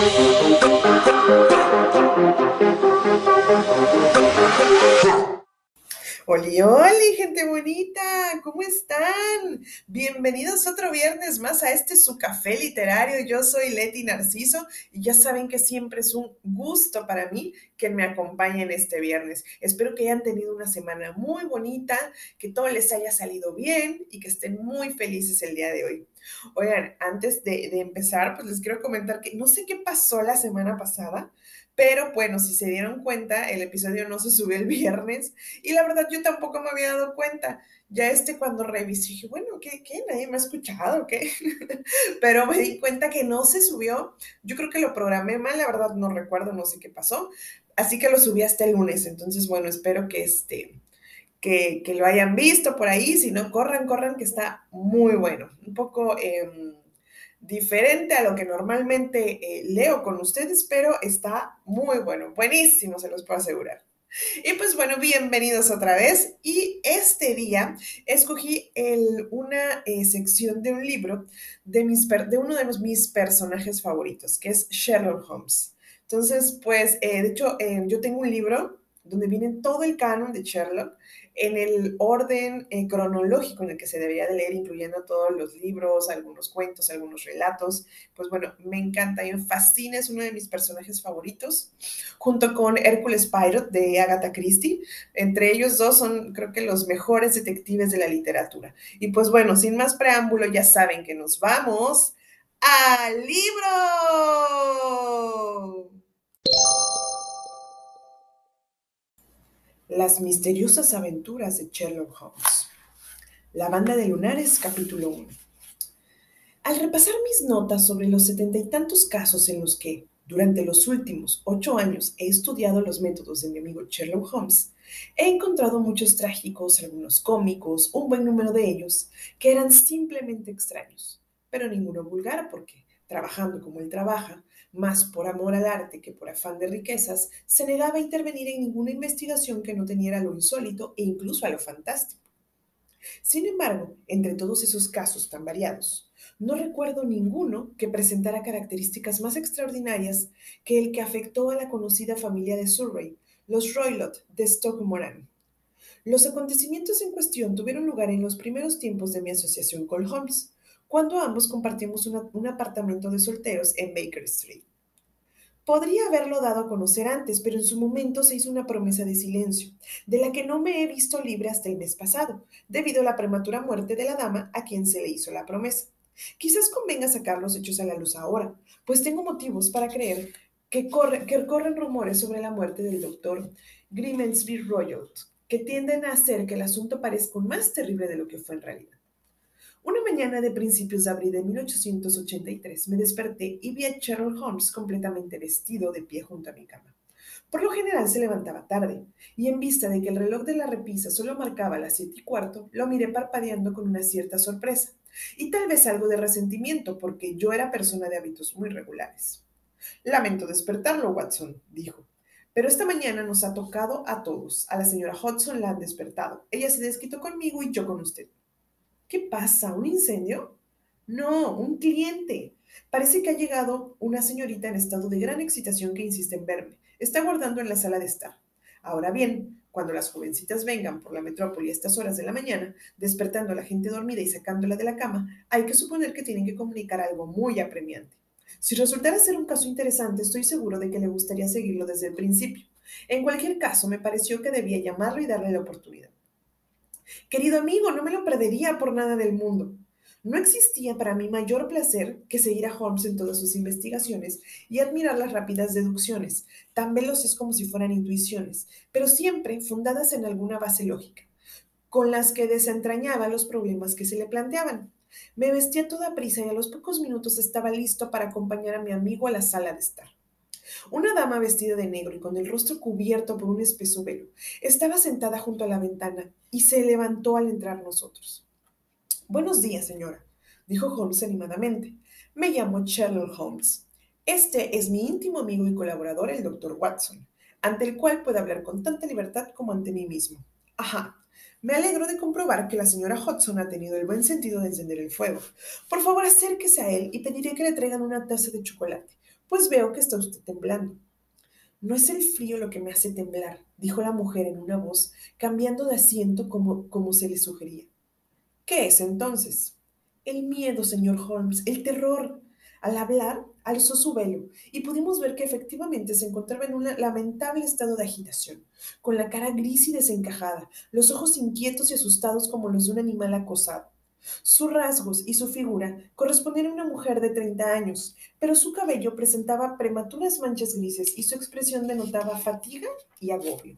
Música Oli, oli, gente bonita, ¿cómo están? Bienvenidos otro viernes más a este su café literario. Yo soy Leti Narciso y ya saben que siempre es un gusto para mí que me acompañen este viernes. Espero que hayan tenido una semana muy bonita, que todo les haya salido bien y que estén muy felices el día de hoy. Oigan, antes de, de empezar, pues les quiero comentar que no sé qué pasó la semana pasada, pero bueno, si se dieron cuenta, el episodio no se subió el viernes y la verdad yo tampoco me había dado cuenta. Ya este cuando revisé dije, bueno, ¿qué? qué? ¿Nadie me ha escuchado? ¿Qué? pero me di cuenta que no se subió. Yo creo que lo programé mal, la verdad no recuerdo, no sé qué pasó. Así que lo subí hasta el lunes. Entonces, bueno, espero que este... Que, que lo hayan visto por ahí, si no, corran, corran, que está muy bueno. Un poco... Eh, diferente a lo que normalmente eh, leo con ustedes, pero está muy bueno, buenísimo, se los puedo asegurar. Y pues bueno, bienvenidos otra vez. Y este día escogí el, una eh, sección de un libro de, mis, de uno de los, mis personajes favoritos, que es Sherlock Holmes. Entonces, pues, eh, de hecho, yo tengo un libro donde viene todo el canon de Sherlock en el orden eh, cronológico en el que se debería de leer, incluyendo todos los libros, algunos cuentos, algunos relatos. Pues bueno, me encanta y me fascina, es uno de mis personajes favoritos, junto con Hércules Poirot de Agatha Christie. Entre ellos dos son, creo que, los mejores detectives de la literatura. Y pues bueno, sin más preámbulo, ya saben que nos vamos al libro. Las misteriosas aventuras de Sherlock Holmes. La banda de lunares, capítulo 1. Al repasar mis notas sobre los setenta y tantos casos en los que, durante los últimos ocho años, he estudiado los métodos de mi amigo Sherlock Holmes, he encontrado muchos trágicos, algunos cómicos, un buen número de ellos, que eran simplemente extraños, pero ninguno vulgar porque, trabajando como él trabaja, más por amor al arte que por afán de riquezas, se negaba a intervenir en ninguna investigación que no teniera lo insólito e incluso a lo fantástico. Sin embargo, entre todos esos casos tan variados, no recuerdo ninguno que presentara características más extraordinarias que el que afectó a la conocida familia de Surrey, los Roylott de Stoke Los acontecimientos en cuestión tuvieron lugar en los primeros tiempos de mi asociación con Holmes, cuando ambos compartimos un apartamento de solteros en Baker Street. Podría haberlo dado a conocer antes, pero en su momento se hizo una promesa de silencio, de la que no me he visto libre hasta el mes pasado, debido a la prematura muerte de la dama a quien se le hizo la promesa. Quizás convenga sacar los hechos a la luz ahora, pues tengo motivos para creer que, corren rumores sobre la muerte del doctor Grimensby Royal, que tienden a hacer que el asunto parezca más terrible de lo que fue en realidad. Una mañana de principios de abril de 1883 me desperté y vi a Sherlock Holmes completamente vestido de pie junto a mi cama. Por lo general se levantaba tarde, y en vista de que el reloj de la repisa solo marcaba las siete y cuarto, lo miré parpadeando con una cierta sorpresa, y tal vez algo de resentimiento, porque yo era persona de hábitos muy regulares. Lamento despertarlo, Watson, dijo. Pero esta mañana nos ha tocado a todos. A la señora Hudson la han despertado. Ella se desquitó conmigo y yo con usted. ¿Qué pasa? ¿Un incendio? No, un cliente. Parece que ha llegado una señorita en estado de gran excitación que insiste en verme. Está guardando en la sala de estar. Ahora bien, cuando las jovencitas vengan por la metrópoli a estas horas de la mañana, despertando a la gente dormida y sacándola de la cama, hay que suponer que tienen que comunicar algo muy apremiante. Si resultara ser un caso interesante, estoy seguro de que le gustaría seguirlo desde el principio. En cualquier caso, me pareció que debía llamarlo y darle la oportunidad. Querido amigo, no me lo perdería por nada del mundo. No existía para mí mayor placer que seguir a Holmes en todas sus investigaciones y admirar las rápidas deducciones, tan veloces como si fueran intuiciones, pero siempre fundadas en alguna base lógica, con las que desentrañaba los problemas que se le planteaban. Me vestía toda prisa y a los pocos minutos estaba listo para acompañar a mi amigo a la sala de estar. Una dama vestida de negro y con el rostro cubierto por un espeso velo estaba sentada junto a la ventana y se levantó al entrar nosotros. Buenos días, señora, dijo Holmes animadamente. Me llamo Sherlock Holmes. Este es mi íntimo amigo y colaborador, el doctor Watson, ante el cual puedo hablar con tanta libertad como ante mí mismo. Ajá. Me alegro de comprobar que la señora Hudson ha tenido el buen sentido de encender el fuego. Por favor, acérquese a él y pediré que le traigan una taza de chocolate Pues veo que está usted temblando. No es el frío lo que me hace temblar, dijo la mujer en una voz, cambiando de asiento como, como se le sugería. ¿Qué es entonces? El miedo, señor Holmes, el terror. Al hablar, alzó su velo y pudimos ver que efectivamente se encontraba en un lamentable estado de agitación, con la cara gris y desencajada, los ojos inquietos y asustados como los de un animal acosado. Sus rasgos y su figura correspondían a una mujer de 30 años, pero su cabello presentaba prematuras manchas grises y su expresión denotaba fatiga y agobio.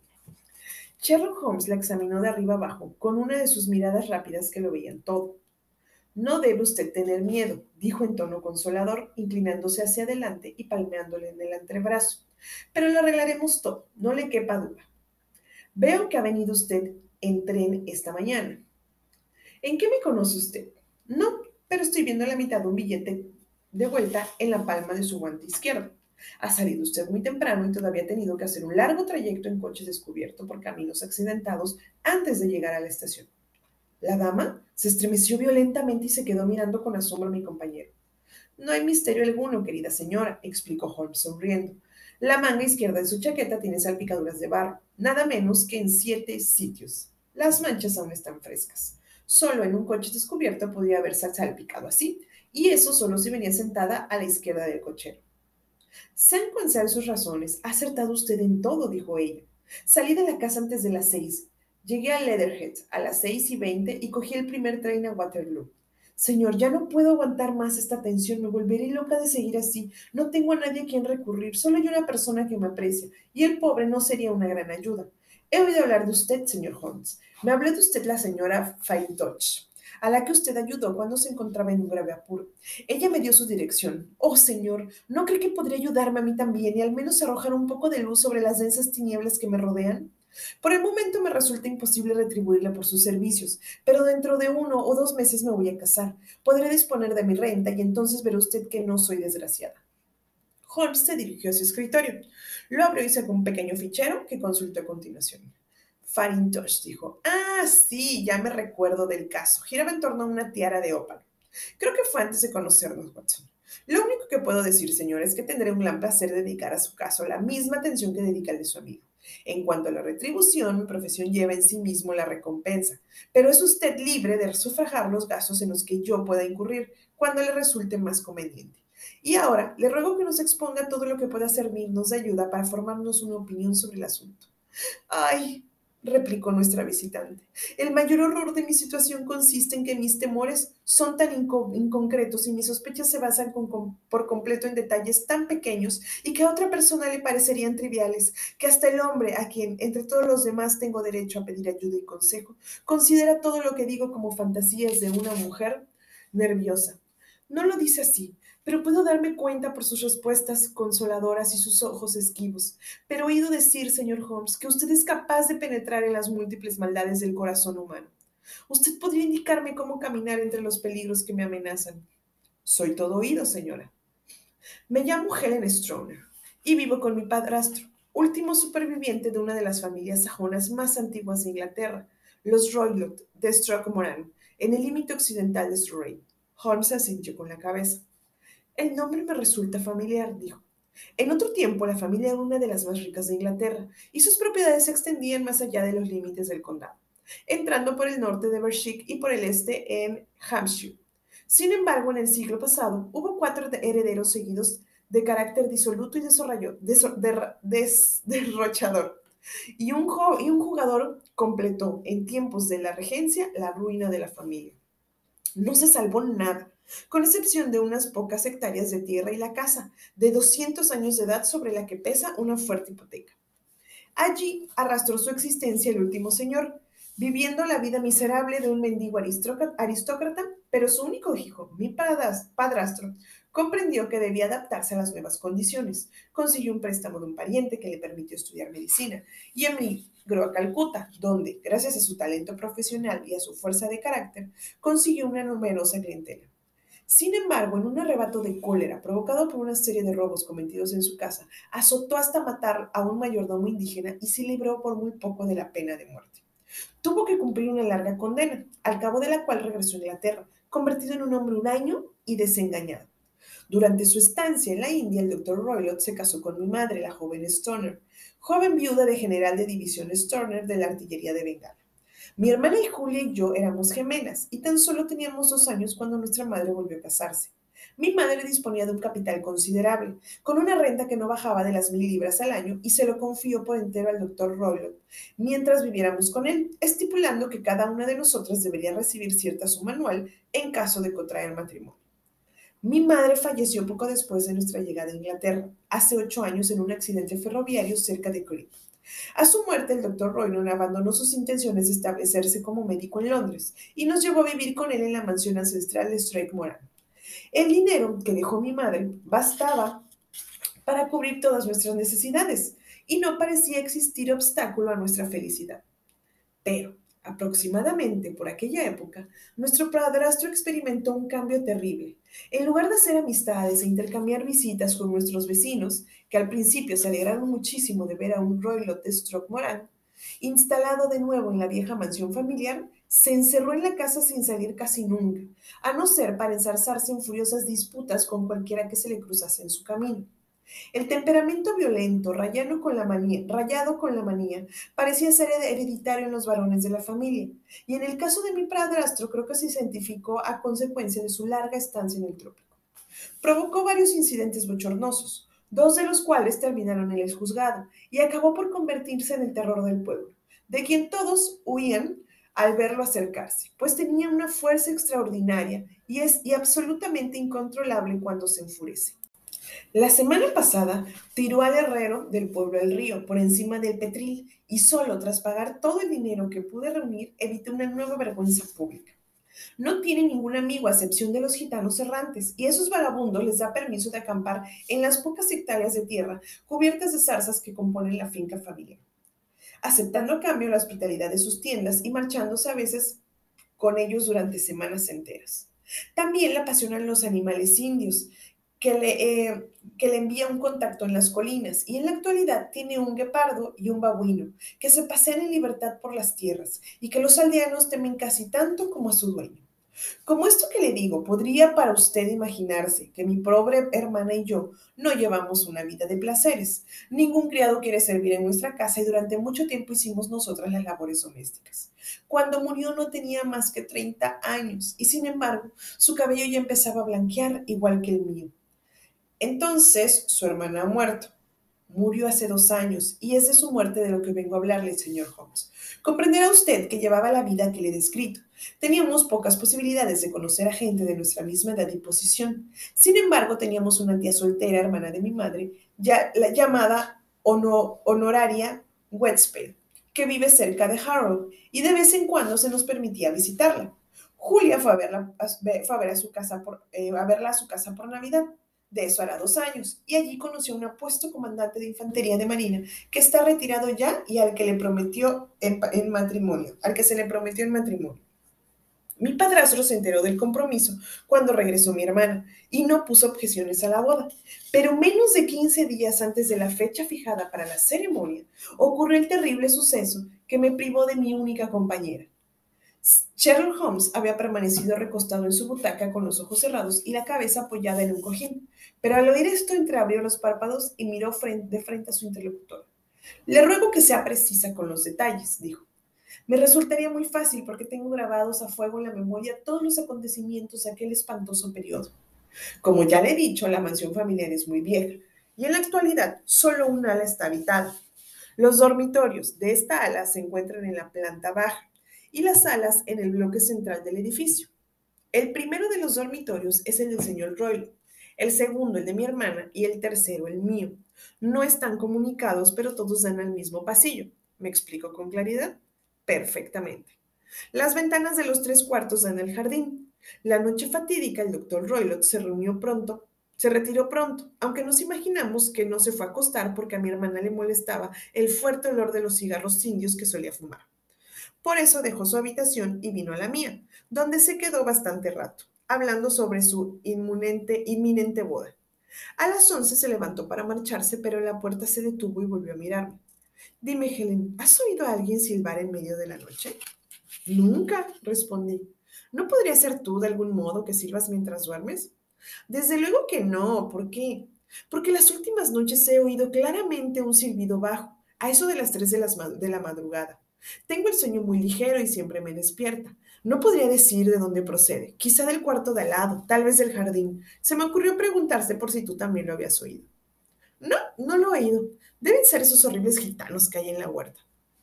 Sherlock Holmes la examinó de arriba abajo, con una de sus miradas rápidas que lo veían todo. No debe usted tener miedo, dijo en tono consolador, inclinándose hacia adelante y palmeándole en el antebrazo. Pero lo arreglaremos todo, no le quepa duda. Veo que ha venido usted en tren esta mañana. ¿En qué me conoce usted? No, pero estoy viendo la mitad de un billete de vuelta en la palma de su guante izquierdo. Ha salido usted muy temprano y todavía ha tenido que hacer un largo trayecto en coche descubierto por caminos accidentados antes de llegar a la estación. La dama se estremeció violentamente y se quedó mirando con asombro a mi compañero. No hay misterio alguno, querida señora, explicó Holmes sonriendo. La manga izquierda de su chaqueta tiene salpicaduras de barro, nada menos que en siete sitios. Las manchas aún están frescas. Solo en un coche descubierto podía haberse salpicado así, y eso solo si venía sentada a la izquierda del cochero. Sean cuáles sus razones, ha acertado usted en todo, dijo ella. Salí de la casa antes de las seis. Llegué a Leatherhead a las seis y veinte y cogí el primer tren a Waterloo. Señor, ya no puedo aguantar más esta tensión, me volveré loca de seguir así. No tengo a nadie a quien recurrir, solo hay una persona que me aprecia, y el pobre no sería una gran ayuda. He oído hablar de usted, señor Holmes. Me habló de usted la señora Faintosh, a la que usted ayudó cuando se encontraba en un grave apuro. Ella me dio su dirección. Oh, señor, ¿no cree que podría ayudarme a mí también y al menos arrojar un poco de luz sobre las densas tinieblas que me rodean? Por el momento me resulta imposible retribuirle por sus servicios, pero dentro de uno o dos meses me voy a casar. Podré disponer de mi renta y entonces verá usted que no soy desgraciada. Holmes se dirigió a su escritorio. Lo abrió y sacó un pequeño fichero que consultó a continuación. Farintosh dijo, ah, sí, ya me recuerdo del caso. Giraba en torno a una tiara de ópalo. Creo que fue antes de conocernos, Watson. Lo único que puedo decir, señor, es que tendré un gran placer dedicar a su caso la misma atención que dedica al de su amigo. En cuanto a la retribución, mi profesión lleva en sí mismo la recompensa, pero es usted libre de sufragar los gastos en los que yo pueda incurrir cuando le resulte más conveniente. Y ahora le ruego que nos exponga todo lo que pueda servirnos de ayuda para formarnos una opinión sobre el asunto. Ay, replicó nuestra visitante. El mayor horror de mi situación consiste en que mis temores son tan inconcretos y mis sospechas se basan por completo en detalles tan pequeños y que a otra persona le parecerían triviales, que hasta el hombre, a quien entre todos los demás tengo derecho a pedir ayuda y consejo, considera todo lo que digo como fantasías de una mujer nerviosa. No lo dice así, pero puedo darme cuenta por sus respuestas consoladoras y sus ojos esquivos. Pero he oído decir, señor Holmes, que usted es capaz de penetrar en las múltiples maldades del corazón humano. Usted podría indicarme cómo caminar entre los peligros que me amenazan. Soy todo oído, señora. Me llamo Helen Stroner y vivo con mi padrastro, último superviviente de una de las familias sajonas más antiguas de Inglaterra, los Roylott de Strokemoran, en el límite occidental de Surrey. Holmes asintió con la cabeza. El nombre me resulta familiar, dijo. En otro tiempo, la familia era una de las más ricas de Inglaterra y sus propiedades se extendían más allá de los límites del condado, entrando por el norte de Berkshire y por el este en Hampshire. Sin embargo, en el siglo pasado hubo cuatro herederos seguidos de carácter disoluto y derrochador, y y un jugador completó en tiempos de la regencia la ruina de la familia. No se salvó nada con excepción de unas pocas hectáreas de tierra y la casa, de 200 años de edad sobre la que pesa una fuerte hipoteca. Allí arrastró su existencia el último señor, viviendo la vida miserable de un mendigo aristócrata, pero su único hijo, mi padrastro, comprendió que debía adaptarse a las nuevas condiciones. Consiguió un préstamo de un pariente que le permitió estudiar medicina y emigró a Calcuta, donde, gracias a su talento profesional y a su fuerza de carácter, consiguió una numerosa clientela. Sin embargo, en un arrebato de cólera provocado por una serie de robos cometidos en su casa, azotó hasta matar a un mayordomo indígena y se libró por muy poco de la pena de muerte. Tuvo que cumplir una larga condena, al cabo de la cual regresó a Inglaterra, convertido en un hombre huraño y desengañado. Durante su estancia en la India, el doctor Roylott se casó con mi madre, la joven Stoner, joven viuda de general de división Stoner de la artillería de Bengala. Mi hermana y Julia y yo éramos gemelas y tan solo teníamos dos años cuando nuestra madre volvió a casarse. Mi madre disponía de un capital considerable, con una renta que no bajaba de las mil libras al año y se lo confió por entero al doctor Roylott mientras viviéramos con él, estipulando que cada una de nosotras debería recibir cierta suma anual en caso de contraer matrimonio. Mi madre falleció poco después de nuestra llegada a Inglaterra, hace ocho años en un accidente ferroviario cerca de Crewe. A su muerte, el doctor Roylott abandonó sus intenciones de establecerse como médico en Londres y nos llevó a vivir con él en la mansión ancestral de Strake Moran. El dinero que dejó mi madre bastaba para cubrir todas nuestras necesidades y no parecía existir obstáculo a nuestra felicidad. Pero, aproximadamente por aquella época, nuestro padrastro experimentó un cambio terrible. En lugar de hacer amistades e intercambiar visitas con nuestros vecinos, que al principio se alegraron muchísimo de ver a un Roylott de Moran, instalado de nuevo en la vieja mansión familiar, se encerró en la casa sin salir casi nunca, a no ser para ensarzarse en furiosas disputas con cualquiera que se le cruzase en su camino. El temperamento violento, rayado con, la manía, parecía ser hereditario en los varones de la familia, y en el caso de mi padrastro creo que se identificó a consecuencia de su larga estancia en el trópico. Provocó varios incidentes bochornosos, dos de los cuales terminaron en el juzgado, y acabó por convertirse en el terror del pueblo, de quien todos huían al verlo acercarse, pues tenía una fuerza extraordinaria y es y absolutamente incontrolable cuando se enfurece. La semana pasada tiró al herrero del pueblo del río por encima del petril y solo tras pagar todo el dinero que pude reunir evité una nueva vergüenza pública. No tiene ningún amigo a excepción de los gitanos errantes y esos vagabundos les da permiso de acampar en las pocas hectáreas de tierra cubiertas de zarzas que componen la finca familiar aceptando a cambio la hospitalidad de sus tiendas y marchándose a veces con ellos durante semanas enteras. También le apasionan los animales indios, que le, eh, que le envía un contacto en las colinas y en la actualidad tiene un guepardo y un babuino que se pasean en libertad por las tierras y que los aldeanos temen casi tanto como a su dueño. Como esto que le digo, podría para usted imaginarse que mi pobre hermana y yo no llevamos una vida de placeres. Ningún criado quiere servir en nuestra casa y durante mucho tiempo hicimos nosotras las labores domésticas. Cuando murió no tenía más que 30 años y sin embargo su cabello ya empezaba a blanquear igual que el mío. Entonces su hermana ha muerto. Murió hace dos años y es de su muerte de lo que vengo a hablarle, señor Holmes. Comprenderá usted que llevaba la vida que le he descrito. Teníamos pocas posibilidades de conocer a gente de nuestra misma edad y posición. Sin embargo, teníamos una tía soltera, hermana de mi madre, llamada honoraria Westspade, que vive cerca de Harold y de vez en cuando se nos permitía visitarla. Julia fue a, verla, fue a, su casa eh, a verla a su casa por Navidad de eso hará dos años, y allí conoció a un apuesto comandante de infantería de marina que está retirado ya y al que le prometió en, matrimonio, al que se le prometió en matrimonio. Mi padrastro se enteró del compromiso cuando regresó mi hermana y no puso objeciones a la boda. Pero menos de 15 días antes de la fecha fijada para la ceremonia, ocurrió el terrible suceso que me privó de mi única compañera. Sherlock Holmes había permanecido recostado en su butaca con los ojos cerrados y la cabeza apoyada en un cojín, pero al oír esto entreabrió los párpados y miró de frente a su interlocutor. Le ruego que sea precisa con los detalles, dijo. Me resultaría muy fácil porque tengo grabados a fuego en la memoria todos los acontecimientos de aquel espantoso periodo. Como ya le he dicho, la mansión familiar es muy vieja y en la actualidad solo un ala está habitada. Los dormitorios de esta ala se encuentran en la planta baja y las salas en el bloque central del edificio. El primero de los dormitorios es el del señor Royle, el segundo el de mi hermana y el tercero el mío. No están comunicados, pero todos dan al mismo pasillo. ¿Me explico con claridad? Perfectamente. Las ventanas de los tres cuartos dan al jardín. La noche fatídica, el doctor Roylott se reunió pronto, se retiró pronto, aunque nos imaginamos que no se fue a acostar porque a mi hermana le molestaba el fuerte olor de los cigarros indios que solía fumar. Por eso dejó su habitación y vino a la mía, donde se quedó bastante rato, hablando sobre su inminente, inminente boda. A las once se levantó para marcharse, pero la puerta se detuvo y volvió a mirarme. Dime, Helen, ¿has oído a alguien silbar en medio de la noche? Nunca, respondí. ¿No podría ser tú de algún modo que silbas mientras duermes? Desde luego que no. ¿Por qué? Porque las últimas noches he oído claramente un silbido bajo, a eso de las 3 de, las de la madrugada. Tengo el sueño muy ligero y siempre me despierta. No podría decir de dónde procede, quizá del cuarto de al lado, tal vez del jardín. Se me ocurrió preguntarse por si tú también lo habías oído. No, no lo he oído. Deben ser esos horribles gitanos que hay en la huerta.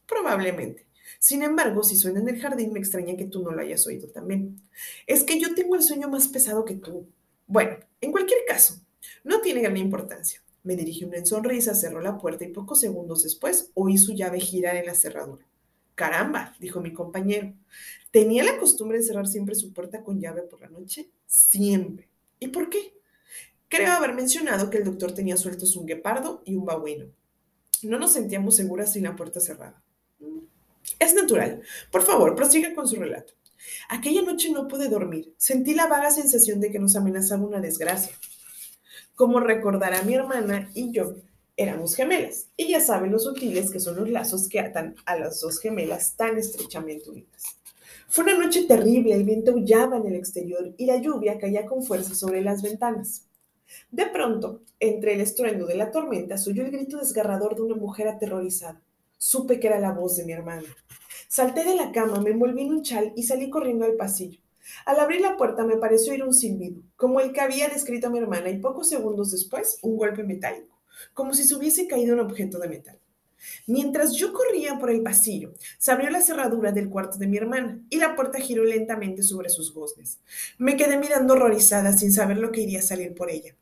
Probablemente. Sin embargo, si suena en el jardín, me extraña que tú no lo hayas oído también. Es que yo tengo el sueño más pesado que tú. Bueno, en cualquier caso, no tiene gran importancia. Me dirigí una sonrisa, cerró la puerta y pocos segundos después oí su llave girar en la cerradura. Caramba, dijo mi compañero. ¿Tenía la costumbre de cerrar siempre su puerta con llave por la noche? Siempre. ¿Y por qué? Creo haber mencionado que el doctor tenía sueltos un guepardo y un babuino. No nos sentíamos seguras sin la puerta cerrada. Es natural. Por favor, prosiga con su relato. Aquella noche no pude dormir. Sentí la vaga sensación de que nos amenazaba una desgracia. Como recordará mi hermana y yo, éramos gemelas. Y ya saben los sutiles que son los lazos que atan a las dos gemelas tan estrechamente unidas. Fue una noche terrible, el viento aullaba en el exterior y la lluvia caía con fuerza sobre las ventanas. De pronto, entre el estruendo de la tormenta, se oyó el grito desgarrador de una mujer aterrorizada. Supe que era la voz de mi hermana. Salté de la cama, me envolví en un chal y salí corriendo al pasillo. Al abrir la puerta me pareció oír un silbido, como el que había descrito a mi hermana, y pocos segundos después un golpe metálico, como si se hubiese caído un objeto de metal. Mientras yo corría por el pasillo, se abrió la cerradura del cuarto de mi hermana y la puerta giró lentamente sobre sus goznes. Me quedé mirando horrorizada sin saber lo que iría a salir por ella.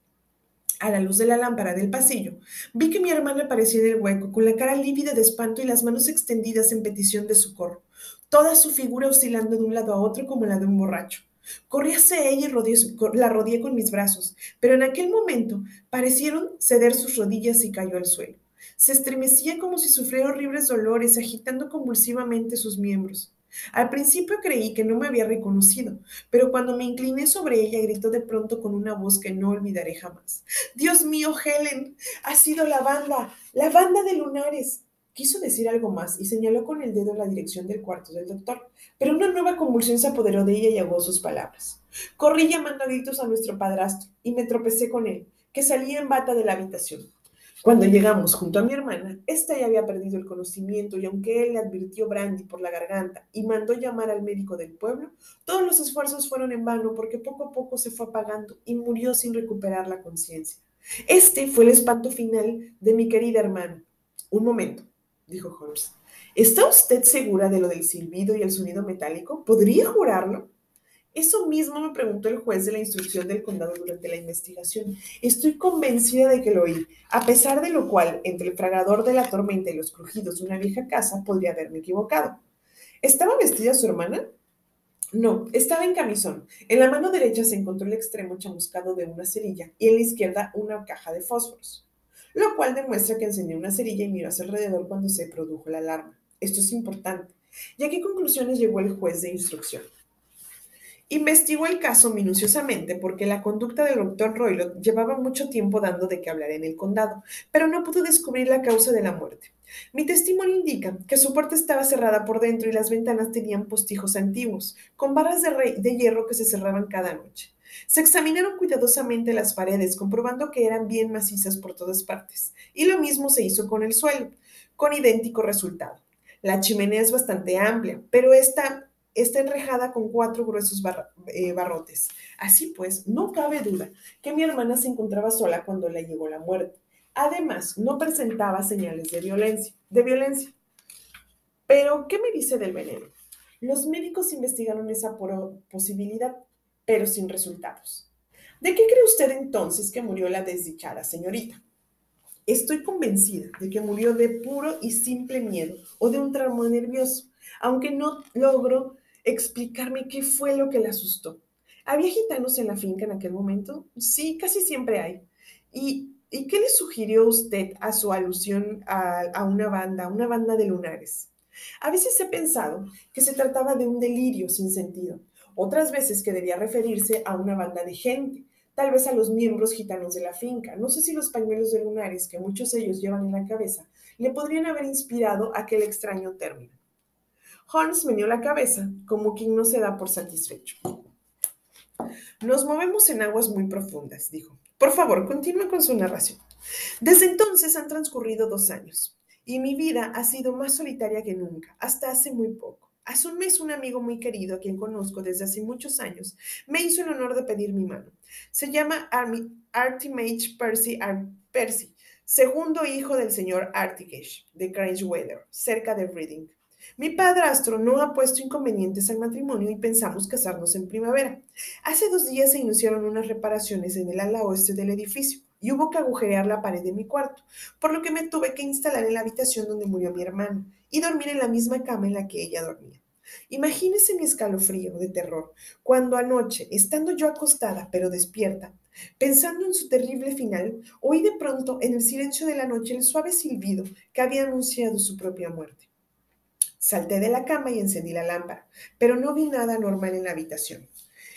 A la luz de la lámpara del pasillo, vi que mi hermana aparecía en el hueco, con la cara lívida de espanto y las manos extendidas en petición de socorro, toda su figura oscilando de un lado a otro como la de un borracho. Corrí hacia ella y la rodeé con mis brazos, pero en aquel momento parecieron ceder sus rodillas y cayó al suelo. Se estremecía como si sufriera horribles dolores, agitando convulsivamente sus miembros. Al principio creí que no me había reconocido, pero cuando me incliné sobre ella gritó de pronto con una voz que no olvidaré jamás. Dios mío, Helen, ha sido la banda, la banda de lunares. Quiso decir algo más y señaló con el dedo la dirección del cuarto del doctor, pero una nueva convulsión se apoderó de ella y ahogó sus palabras. Corrí llamando a gritos a nuestro padrastro y me tropecé con él, que salía en bata de la habitación. Cuando llegamos junto a mi hermana, ésta ya había perdido el conocimiento y aunque él le advirtió brandy por la garganta y mandó llamar al médico del pueblo, todos los esfuerzos fueron en vano porque poco a poco se fue apagando y murió sin recuperar la conciencia. Este fue el espanto final de mi querida hermana. Un momento, dijo Holmes. ¿Está usted segura de lo del silbido y el sonido metálico? ¿Podría jurarlo? Eso mismo me preguntó el juez de la instrucción del condado durante la investigación. Estoy convencida de que lo oí, a pesar de lo cual, entre el fragador de la tormenta y los crujidos de una vieja casa, podría haberme equivocado. ¿Estaba vestida su hermana? No, estaba en camisón. En la mano derecha se encontró el extremo chamuscado de una cerilla y en la izquierda una caja de fósforos, lo cual demuestra que encendió una cerilla y miró hacia alrededor cuando se produjo la alarma. Esto es importante. ¿Y a qué conclusiones llegó el juez de instrucción? Investigó el caso minuciosamente porque la conducta del doctor Roylott llevaba mucho tiempo dando de qué hablar en el condado, pero no pudo descubrir la causa de la muerte. Mi testimonio indica que su puerta estaba cerrada por dentro y las ventanas tenían postijos antiguos, con barras de hierro que se cerraban cada noche. Se examinaron cuidadosamente las paredes, comprobando que eran bien macizas por todas partes, y lo mismo se hizo con el suelo, con idéntico resultado. La chimenea es bastante amplia, pero esta está enrejada con cuatro gruesos eh, barrotes. Así pues, no cabe duda que mi hermana se encontraba sola cuando le llegó la muerte. Además, no presentaba señales de violencia. De violencia. Pero, ¿qué me dice del veneno? Los médicos investigaron esa posibilidad, pero sin resultados. ¿De qué cree usted entonces que murió la desdichada señorita? Estoy convencida de que murió de puro y simple miedo o de un trauma nervioso, aunque no logro explicarme qué fue lo que le asustó. ¿Había gitanos en la finca en aquel momento? Sí, casi siempre hay. ¿Y, qué le sugirió usted a su alusión a, a una banda, una banda de lunares? A veces he pensado que se trataba de un delirio sin sentido, otras veces que debía referirse a una banda de gente, tal vez a los miembros gitanos de la finca. No sé si los pañuelos de lunares que muchos de ellos llevan en la cabeza le podrían haber inspirado aquel extraño término. Holmes meneó la cabeza, como quien no se da por satisfecho. Nos movemos en aguas muy profundas, dijo. Por favor, continúe con su narración. Desde entonces han transcurrido dos años y mi vida ha sido más solitaria que nunca, hasta hace muy poco. Hace un un amigo muy querido, a quien conozco desde hace muchos años, me hizo el honor de pedir mi mano. Se llama Artimage Percy, Percy, segundo hijo del señor Artigage, de Weather, cerca de Reading. Mi padrastro no ha puesto inconvenientes al matrimonio y pensamos casarnos en primavera. Hace dos días se iniciaron unas reparaciones en el ala oeste del edificio y hubo que agujerear la pared de mi cuarto, por lo que me tuve que instalar en la habitación donde murió mi hermano y dormir en la misma cama en la que ella dormía. Imagínese mi escalofrío de terror cuando anoche, estando yo acostada pero despierta, pensando en su terrible final, oí de pronto en el silencio de la noche el suave silbido que había anunciado su propia muerte. Salté de la cama y encendí la lámpara, pero no vi nada normal en la habitación.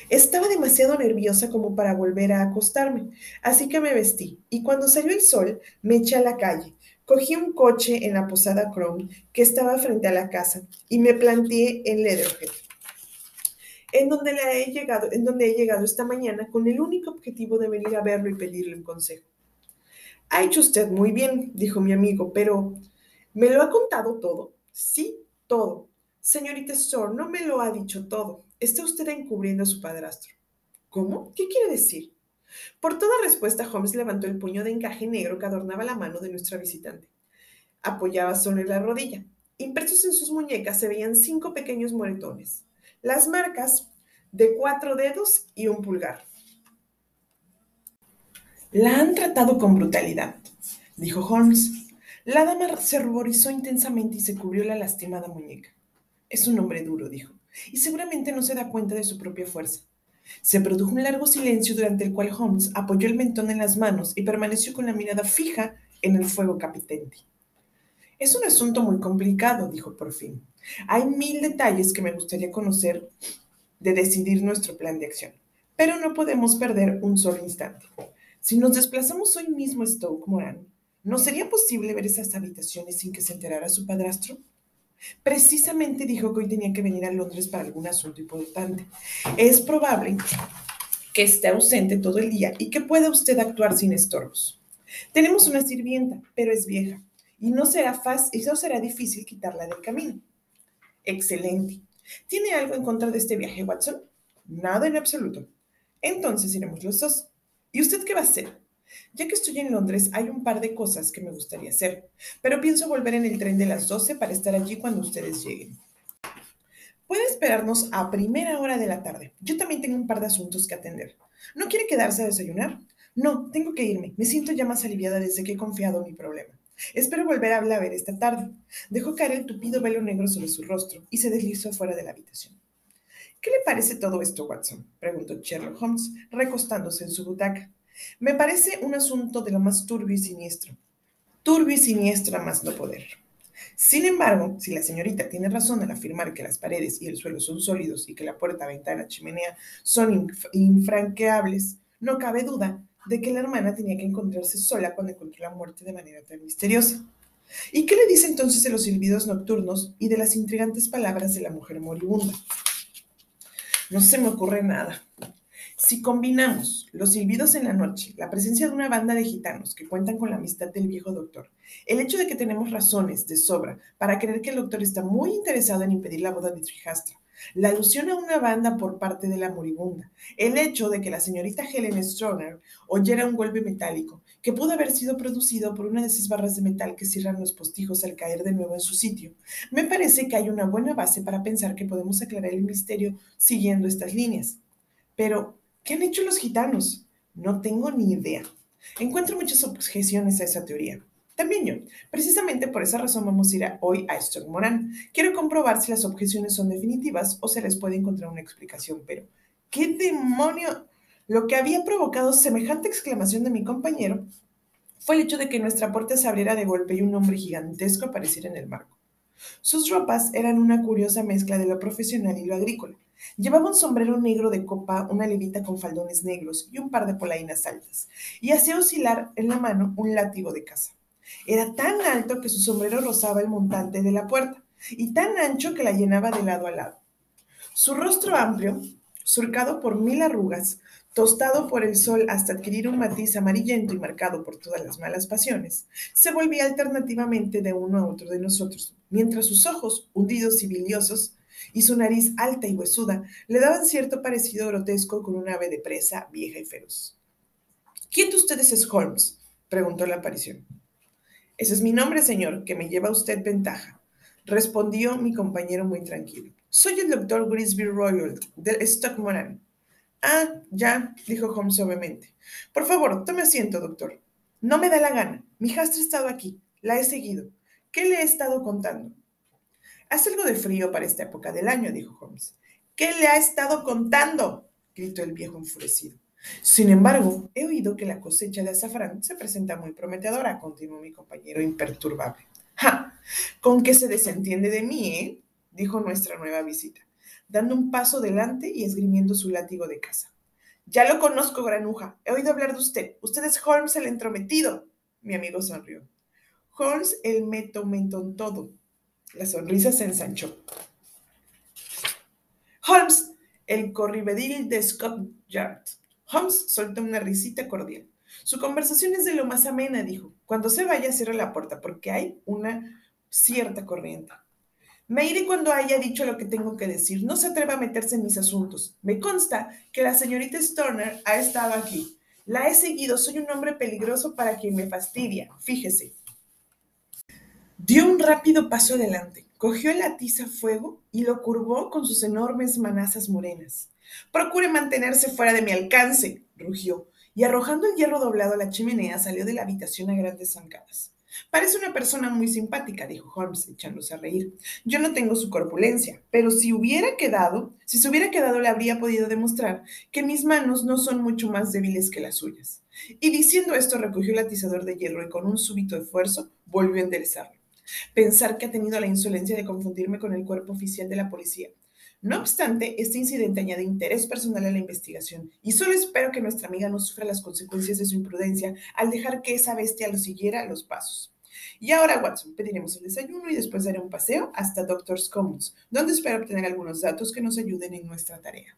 Estaba demasiado nerviosa como para volver a acostarme, así que me vestí y cuando salió el sol me eché a la calle. Cogí un coche en la posada Chrome que estaba frente a la casa y me planteé en Leatherhead, en donde, he llegado, en donde he llegado esta mañana con el único objetivo de venir a verlo y pedirle un consejo. Ha hecho usted muy bien, dijo mi amigo, pero ¿me lo ha contado todo? Sí, todo. Señorita Storr, no me lo ha dicho todo. Está usted encubriendo a su padrastro. ¿Cómo? ¿Qué quiere decir? Por toda respuesta, Holmes levantó el puño de encaje negro que adornaba la mano de nuestra visitante. Apoyaba sobre la rodilla. Impresos en sus muñecas se veían cinco pequeños moretones. Las marcas de cuatro dedos y un pulgar. La han tratado con brutalidad, dijo Holmes. La dama se ruborizó intensamente y se cubrió la lastimada muñeca. Es un hombre duro, dijo, y seguramente no se da cuenta de su propia fuerza. Se produjo un largo silencio durante el cual Holmes apoyó el mentón en las manos y permaneció con la mirada fija en el fuego capitente. Es un asunto muy complicado, dijo por fin. Hay mil detalles que me gustaría conocer de decidir nuestro plan de acción, pero no podemos perder un solo instante. Si nos desplazamos hoy mismo a Stoke Moran, ¿No sería posible ver esas habitaciones sin que se enterara su padrastro? Precisamente dijo que hoy tenía que venir a Londres para algún asunto importante. Es probable que esté ausente todo el día y que pueda usted actuar sin estorbos. Tenemos una sirvienta, pero es vieja y no será fácil, eso será difícil quitarla del camino. Excelente. ¿Tiene algo en contra de este viaje, Watson? Nada en absoluto. Entonces iremos los dos. ¿Y usted qué va a hacer? Ya que estoy en Londres, hay un par de cosas que me gustaría hacer, pero pienso volver en el tren de las 12 para estar allí cuando ustedes lleguen. Puede esperarnos a primera hora de la tarde. Yo también tengo un par de asuntos que atender. ¿No quiere quedarse a desayunar? No, tengo que irme. Me siento ya más aliviada desde que he confiado en mi problema. Espero volver a hablar esta tarde. Dejó caer el tupido velo negro sobre su rostro y se deslizó fuera de la habitación. ¿Qué le parece todo esto, Watson? preguntó Sherlock Holmes, recostándose en su butaca. Me parece un asunto de lo más turbio y siniestro. Turbio y siniestro más no poder. Sin embargo, si la señorita tiene razón al afirmar que las paredes y el suelo son sólidos y que la puerta, ventana, chimenea son infranqueables, no cabe duda de que la hermana tenía que encontrarse sola cuando encontró la muerte de manera tan misteriosa. ¿Y qué le dice entonces de los silbidos nocturnos y de las intrigantes palabras de la mujer moribunda? No se me ocurre nada. Si combinamos los silbidos en la noche, la presencia de una banda de gitanos que cuentan con la amistad del viejo doctor, el hecho de que tenemos razones de sobra para creer que el doctor está muy interesado en impedir la boda de Trijastra, la alusión a una banda por parte de la moribunda, el hecho de que la señorita Helen Stroner oyera un golpe metálico que pudo haber sido producido por una de esas barras de metal que cierran los postijos al caer de nuevo en su sitio, me parece que hay una buena base para pensar que podemos aclarar el misterio siguiendo estas líneas. Pero, ¿Qué han hecho los gitanos? No tengo ni idea. Encuentro muchas objeciones a esa teoría. También yo. Precisamente por esa razón vamos a ir hoy a Stock Moran. Quiero comprobar si las objeciones son definitivas o se les puede encontrar una explicación, pero ¿qué demonio? Lo que había provocado semejante exclamación de mi compañero fue el hecho de que nuestra puerta se abriera de golpe y un hombre gigantesco apareciera en el marco. Sus ropas eran una curiosa mezcla de lo profesional y lo agrícola. Llevaba un sombrero negro de copa, una levita con faldones negros y un par de polainas altas, y hacía oscilar en la mano un látigo de caza. Era tan alto que su sombrero rozaba el montante de la puerta, y tan ancho que la llenaba de lado a lado. Su rostro amplio, surcado por mil arrugas, tostado por el sol hasta adquirir un matiz amarillento y marcado por todas las malas pasiones, se volvía alternativamente de uno a otro de nosotros, mientras sus ojos, hundidos y biliosos, y su nariz alta y huesuda le daban cierto parecido grotesco con un ave de presa vieja y feroz. ¿Quién de ustedes es Holmes? preguntó la aparición. Ese es mi nombre, señor, que me lleva usted ventaja, respondió mi compañero muy tranquilo. Soy el doctor Grisby Royal, del Stockmoran. Ah, ya, dijo Holmes suavemente. Por favor, tome asiento, doctor. No me da la gana. Mi hijastra ha estado aquí. La he seguido. ¿Qué le he estado contando? Hace algo de frío para esta época del año, dijo Holmes. ¿Qué le ha estado contando? gritó el viejo enfurecido. Sin embargo, he oído que la cosecha de azafrán se presenta muy prometedora, continuó mi compañero imperturbable. ¡Ja! Con qué se desentiende de mí, ¿eh? dijo nuestra nueva visita, dando un paso delante y esgrimiendo su látigo de caza. Ya lo conozco, granuja. He oído hablar de usted. Usted es Holmes el entrometido. Mi amigo sonrió. Holmes el todo. La sonrisa se ensanchó. Holmes, el corrivedil de Scott Yard. Holmes soltó una risita cordial. Su conversación es de lo más amena, dijo. Cuando se vaya, cierre la puerta, porque hay una cierta corriente. Me iré cuando haya dicho lo que tengo que decir. No se atreva a meterse en mis asuntos. Me consta que la señorita Stoner ha estado aquí. La he seguido. Soy un hombre peligroso para quien me fastidia. Fíjese. Dio un rápido paso adelante. Cogió la tiza a fuego y lo curvó con sus enormes manazas morenas. Procure mantenerse fuera de mi alcance, rugió, y arrojando el hierro doblado a la chimenea salió de la habitación a grandes zancadas. Parece una persona muy simpática, dijo Holmes, echándose a reír. Yo no tengo su corpulencia, pero si hubiera quedado, si se hubiera quedado, le habría podido demostrar que mis manos no son mucho más débiles que las suyas. Y diciendo esto, recogió el atizador de hierro y con un súbito esfuerzo volvió a enderezarlo. Pensar que ha tenido la insolencia de confundirme con el cuerpo oficial de la policía. No obstante, este incidente añade interés personal a la investigación y solo espero que nuestra amiga no sufra las consecuencias de su imprudencia al dejar que esa bestia lo siguiera a los pasos. Y ahora, Watson, pediremos el desayuno y después daré un paseo hasta Doctor's Commons, donde espero obtener algunos datos que nos ayuden en nuestra tarea.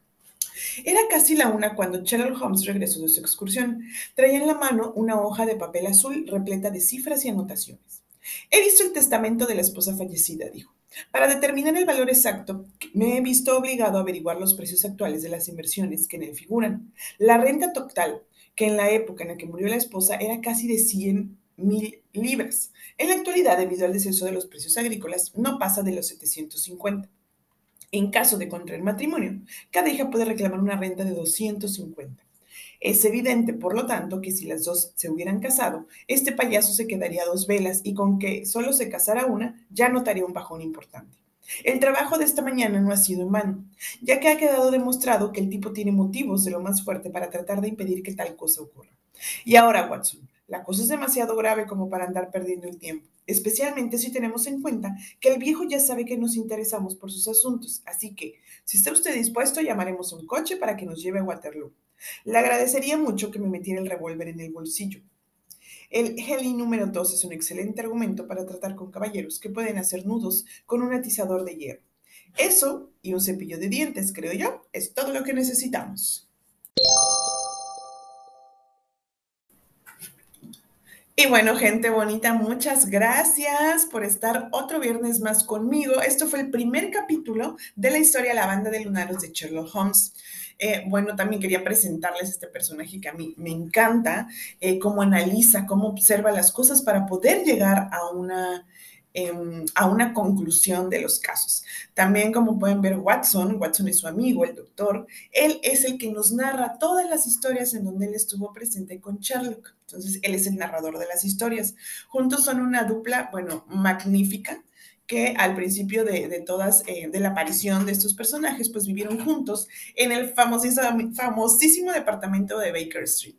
Era casi la una cuando Sherlock Holmes regresó de su excursión. Traía en la mano una hoja de papel azul repleta de cifras y anotaciones. He visto el testamento de la esposa fallecida, dijo. Para determinar el valor exacto, me he visto obligado a averiguar los precios actuales de las inversiones que en él figuran. La renta total, que en la época en la que murió la esposa era casi de 100 mil libras. En la actualidad, debido al descenso de los precios agrícolas, no pasa de los 750. En caso de contraer matrimonio, cada hija puede reclamar una renta de 250. Es evidente, por lo tanto, que si las dos se hubieran casado, este payaso se quedaría dos velas y con que solo se casara una, ya notaría un bajón importante. El trabajo de esta mañana no ha sido en vano, ya que ha quedado demostrado que el tipo tiene motivos de lo más fuerte para tratar de impedir que tal cosa ocurra. Y ahora, Watson, la cosa es demasiado grave como para andar perdiendo el tiempo, especialmente si tenemos en cuenta que el viejo ya sabe que nos interesamos por sus asuntos, así que, si está usted dispuesto, llamaremos un coche para que nos lleve a Waterloo. Le agradecería mucho que me metiera el revólver en el bolsillo. El Heli número 2 es un excelente argumento para tratar con caballeros que pueden hacer nudos con un atizador de hierro. Eso y un cepillo de dientes, creo yo, es todo lo que necesitamos. Y bueno, gente bonita, muchas gracias por estar otro viernes más conmigo. Esto fue el primer capítulo de la historia La banda de lunaros de Sherlock Holmes. Eh, bueno, también quería presentarles este personaje que a mí me encanta, eh, cómo analiza, cómo observa las cosas para poder llegar a una, em, a una conclusión de los casos. También, como pueden ver, Watson, Watson es su amigo, el doctor, él es el que nos narra todas las historias en donde él estuvo presente con Sherlock. Entonces, él es el narrador de las historias. Juntos son una dupla, bueno, magnífica que al principio de, todas, eh, de la aparición de estos personajes, pues vivieron juntos en el famosísimo, departamento de Baker Street.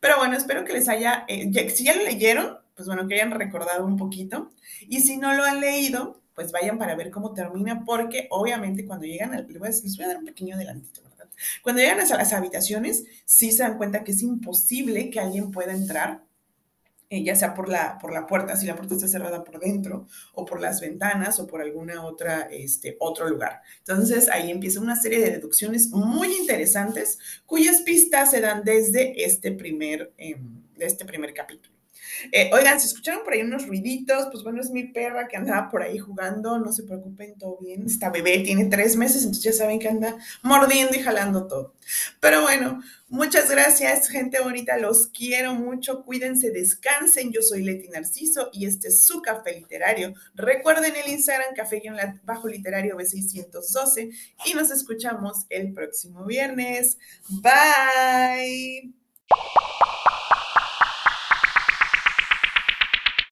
Pero bueno, espero que les haya, eh, si ya lo leyeron, pues bueno, que hayan recordado un poquito. Y si no lo han leído, pues vayan para ver cómo termina, porque obviamente cuando llegan les voy a dar un pequeño adelantito. Cuando llegan a las habitaciones, sí se dan cuenta que es imposible que alguien pueda entrar eh, ya sea por la, por la puerta, si la puerta está cerrada por dentro, o por las ventanas, o por alguna otra, este, otro lugar. Entonces ahí empieza una serie de deducciones muy interesantes, cuyas pistas se dan desde este primer, em, este primer capítulo. Eh, oigan, si escucharon por ahí unos ruiditos, pues bueno, es mi perra que andaba por ahí jugando, no se preocupen, todo bien. Esta bebé tiene tres meses, entonces ya saben que anda mordiendo y jalando todo. Pero bueno, muchas gracias, gente bonita, los quiero mucho, cuídense, descansen. Yo soy Leti Narciso y este es su café literario. Recuerden el Instagram, café bajo literario B612 y nos escuchamos el próximo viernes. Bye.